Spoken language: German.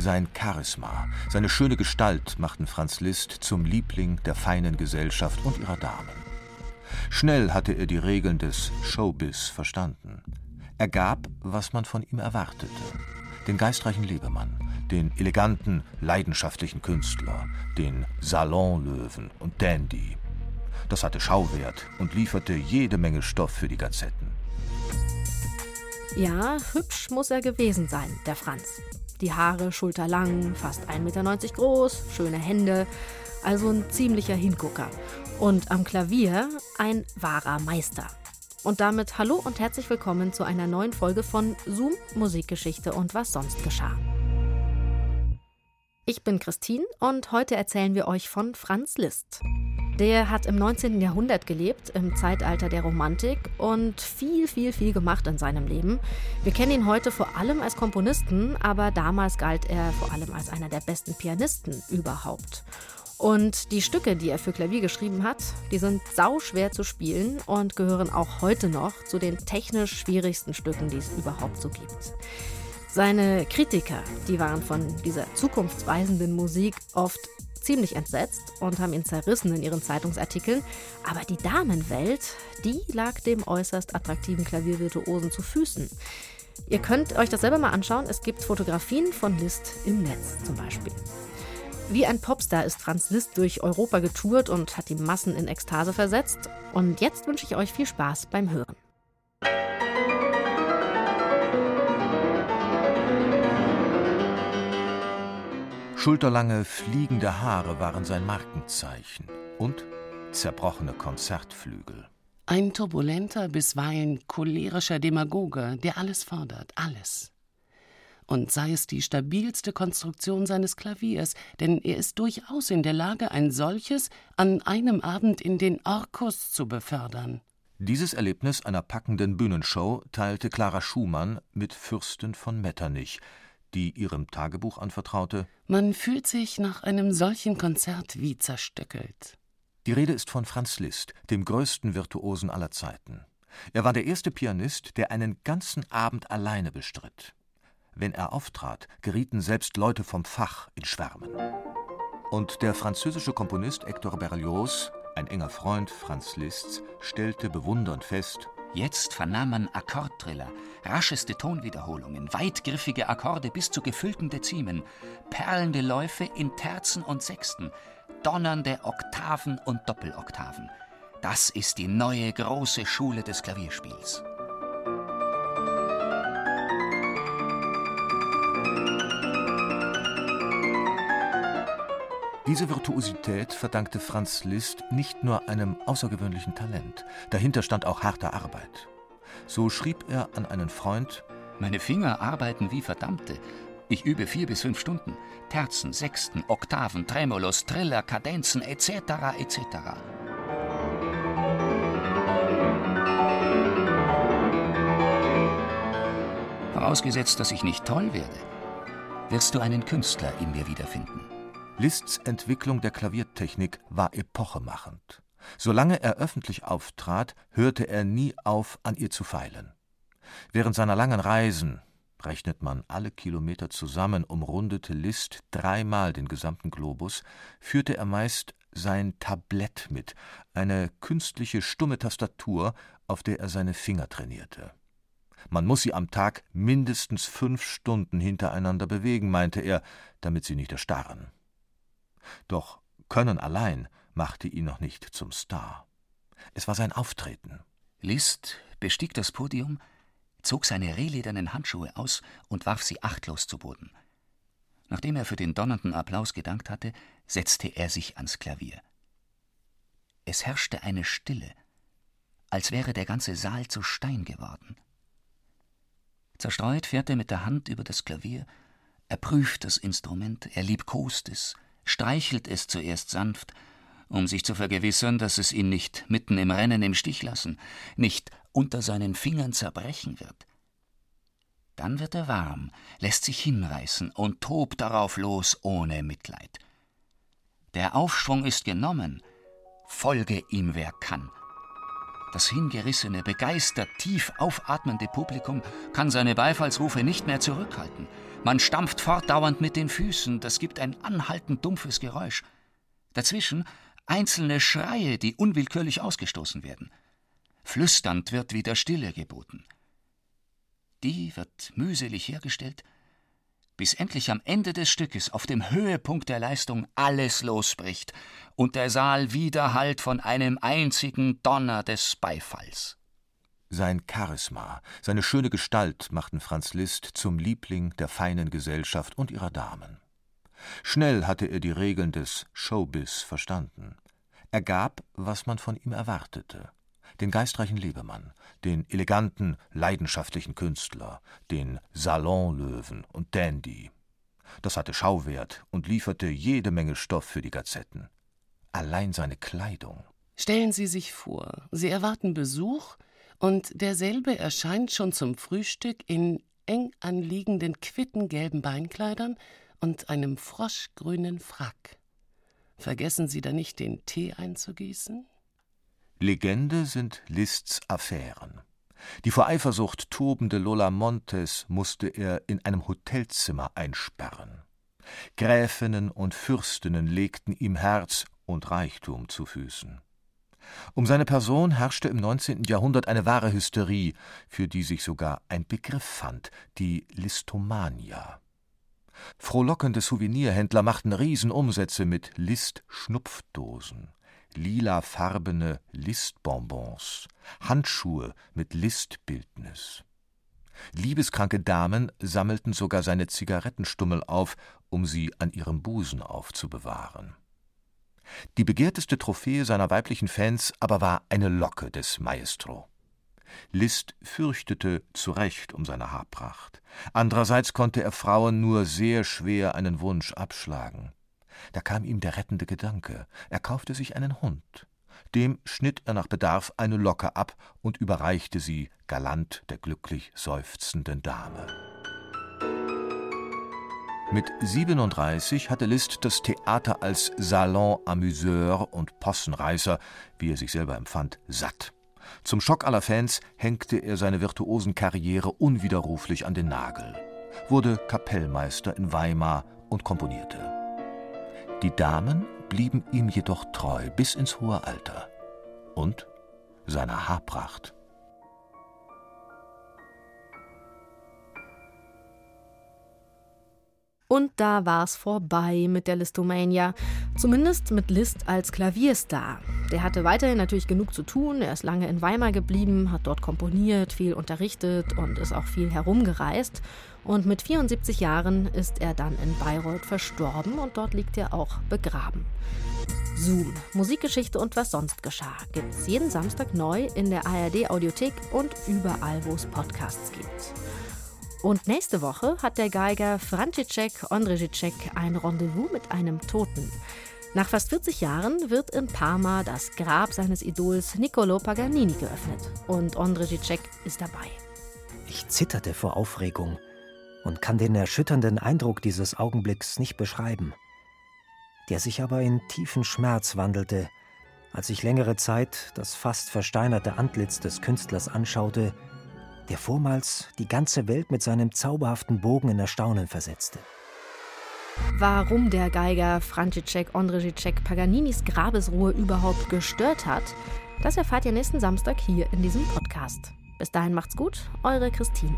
Sein Charisma, seine schöne Gestalt machten Franz Liszt zum Liebling der feinen Gesellschaft und ihrer Damen. Schnell hatte er die Regeln des Showbiz verstanden. Er gab, was man von ihm erwartete. Den geistreichen Lebemann, den eleganten, leidenschaftlichen Künstler, den Salonlöwen und Dandy. Das hatte Schauwert und lieferte jede Menge Stoff für die Gazetten. Ja, hübsch muss er gewesen sein, der Franz. Die Haare schulterlang, fast 1,90 Meter groß, schöne Hände, also ein ziemlicher Hingucker. Und am Klavier ein wahrer Meister. Und damit hallo und herzlich willkommen zu einer neuen Folge von Zoom Musikgeschichte und was sonst geschah. Ich bin Christine und heute erzählen wir euch von Franz Liszt. Der hat im 19. Jahrhundert gelebt, im Zeitalter der Romantik und viel, viel, viel gemacht in seinem Leben. Wir kennen ihn heute vor allem als Komponisten, aber damals galt er vor allem als einer der besten Pianisten überhaupt. Und die Stücke, die er für Klavier geschrieben hat, die sind sauschwer zu spielen und gehören auch heute noch zu den technisch schwierigsten Stücken, die es überhaupt so gibt. Seine Kritiker, die waren von dieser zukunftsweisenden Musik oft ziemlich entsetzt und haben ihn zerrissen in ihren Zeitungsartikeln. Aber die Damenwelt, die lag dem äußerst attraktiven Klaviervirtuosen zu Füßen. Ihr könnt euch das selber mal anschauen. Es gibt Fotografien von Liszt im Netz zum Beispiel. Wie ein Popstar ist Franz Liszt durch Europa getourt und hat die Massen in Ekstase versetzt. Und jetzt wünsche ich euch viel Spaß beim Hören. Schulterlange, fliegende Haare waren sein Markenzeichen und zerbrochene Konzertflügel. Ein turbulenter, bisweilen cholerischer Demagoge, der alles fordert, alles. Und sei es die stabilste Konstruktion seines Klaviers, denn er ist durchaus in der Lage, ein solches an einem Abend in den Orkus zu befördern. Dieses Erlebnis einer packenden Bühnenshow teilte Clara Schumann mit Fürsten von Metternich, die ihrem Tagebuch anvertraute: Man fühlt sich nach einem solchen Konzert wie zerstückelt. Die Rede ist von Franz Liszt, dem größten Virtuosen aller Zeiten. Er war der erste Pianist, der einen ganzen Abend alleine bestritt. Wenn er auftrat, gerieten selbst Leute vom Fach in Schwärmen. Und der französische Komponist Hector Berlioz, ein enger Freund Franz Liszts, stellte bewundernd fest: Jetzt vernahm man Akkordtriller, rascheste Tonwiederholungen, weitgriffige Akkorde bis zu gefüllten Dezimen, perlende Läufe in Terzen und Sechsten, donnernde Oktaven und Doppeloktaven. Das ist die neue große Schule des Klavierspiels. Diese Virtuosität verdankte Franz Liszt nicht nur einem außergewöhnlichen Talent, dahinter stand auch harte Arbeit. So schrieb er an einen Freund: Meine Finger arbeiten wie verdammte. Ich übe vier bis fünf Stunden. Terzen, Sechsten, Oktaven, Tremolos, Triller, Kadenzen etc. etc. Vorausgesetzt, dass ich nicht toll werde, wirst du einen Künstler in mir wiederfinden. Liszts Entwicklung der Klaviertechnik war epochemachend. Solange er öffentlich auftrat, hörte er nie auf, an ihr zu feilen. Während seiner langen Reisen rechnet man alle Kilometer zusammen, umrundete Liszt dreimal den gesamten Globus, führte er meist sein Tablett mit, eine künstliche stumme Tastatur, auf der er seine Finger trainierte. Man muss sie am Tag mindestens fünf Stunden hintereinander bewegen, meinte er, damit sie nicht erstarren. Doch Können allein machte ihn noch nicht zum Star. Es war sein Auftreten. Liszt bestieg das Podium, zog seine rehledernen Handschuhe aus und warf sie achtlos zu Boden. Nachdem er für den donnernden Applaus gedankt hatte, setzte er sich ans Klavier. Es herrschte eine Stille, als wäre der ganze Saal zu Stein geworden. Zerstreut fährt er mit der Hand über das Klavier, er prüft das Instrument, er liebkost es, streichelt es zuerst sanft, um sich zu vergewissern, dass es ihn nicht mitten im Rennen im Stich lassen, nicht unter seinen Fingern zerbrechen wird. Dann wird er warm, lässt sich hinreißen und tobt darauf los ohne Mitleid. Der Aufschwung ist genommen, folge ihm wer kann. Das hingerissene, begeistert, tief aufatmende Publikum kann seine Beifallsrufe nicht mehr zurückhalten. Man stampft fortdauernd mit den Füßen, das gibt ein anhaltend dumpfes Geräusch. Dazwischen einzelne Schreie, die unwillkürlich ausgestoßen werden. Flüsternd wird wieder Stille geboten. Die wird mühselig hergestellt, bis endlich am Ende des Stückes auf dem Höhepunkt der Leistung alles losbricht und der Saal widerhallt von einem einzigen Donner des Beifalls. Sein Charisma, seine schöne Gestalt machten Franz Liszt zum Liebling der feinen Gesellschaft und ihrer Damen. Schnell hatte er die Regeln des Showbiz verstanden. Er gab, was man von ihm erwartete den geistreichen Lebemann, den eleganten, leidenschaftlichen Künstler, den Salonlöwen und Dandy. Das hatte Schauwert und lieferte jede Menge Stoff für die Gazetten. Allein seine Kleidung. Stellen Sie sich vor, Sie erwarten Besuch und derselbe erscheint schon zum Frühstück in eng anliegenden quittengelben Beinkleidern und einem froschgrünen Frack. Vergessen Sie da nicht den Tee einzugießen? Legende sind Liszts Affären. Die vor Eifersucht tobende Lola Montes musste er in einem Hotelzimmer einsperren. Gräfinnen und Fürstinnen legten ihm Herz und Reichtum zu Füßen. Um seine Person herrschte im 19. Jahrhundert eine wahre Hysterie, für die sich sogar ein Begriff fand, die Listomania. Frohlockende Souvenirhändler machten Riesenumsätze mit List-Schnupfdosen lilafarbene Listbonbons, Handschuhe mit Listbildnis. Liebeskranke Damen sammelten sogar seine Zigarettenstummel auf, um sie an ihrem Busen aufzubewahren. Die begehrteste Trophäe seiner weiblichen Fans aber war eine Locke des Maestro. Liszt fürchtete zu Recht um seine Haarpracht. Andererseits konnte er Frauen nur sehr schwer einen Wunsch abschlagen. Da kam ihm der rettende Gedanke. Er kaufte sich einen Hund. Dem schnitt er nach Bedarf eine Locke ab und überreichte sie galant der glücklich seufzenden Dame. Mit 37 hatte Liszt das Theater als Salon Amüseur und Possenreißer, wie er sich selber empfand, satt. Zum Schock aller Fans hängte er seine Virtuosenkarriere unwiderruflich an den Nagel, wurde Kapellmeister in Weimar und komponierte. Die Damen blieben ihm jedoch treu bis ins hohe Alter und seiner Haarpracht. Und da war's vorbei mit der Listomania. Zumindest mit Liszt als Klavierstar. Der hatte weiterhin natürlich genug zu tun. Er ist lange in Weimar geblieben, hat dort komponiert, viel unterrichtet und ist auch viel herumgereist. Und mit 74 Jahren ist er dann in Bayreuth verstorben und dort liegt er auch begraben. Zoom, Musikgeschichte und was sonst geschah, gibt's jeden Samstag neu in der ARD Audiothek und überall, wo es Podcasts gibt. Und nächste Woche hat der Geiger František Ondřejíček ein Rendezvous mit einem Toten. Nach fast 40 Jahren wird in Parma das Grab seines Idols Niccolo Paganini geöffnet und Ondřejíček ist dabei. Ich zitterte vor Aufregung und kann den erschütternden Eindruck dieses Augenblicks nicht beschreiben, der sich aber in tiefen Schmerz wandelte, als ich längere Zeit das fast versteinerte Antlitz des Künstlers anschaute der vormals die ganze Welt mit seinem zauberhaften Bogen in Erstaunen versetzte. Warum der Geiger František Ondřejíček Paganinis Grabesruhe überhaupt gestört hat, das erfahrt ihr nächsten Samstag hier in diesem Podcast. Bis dahin macht's gut, eure Christine.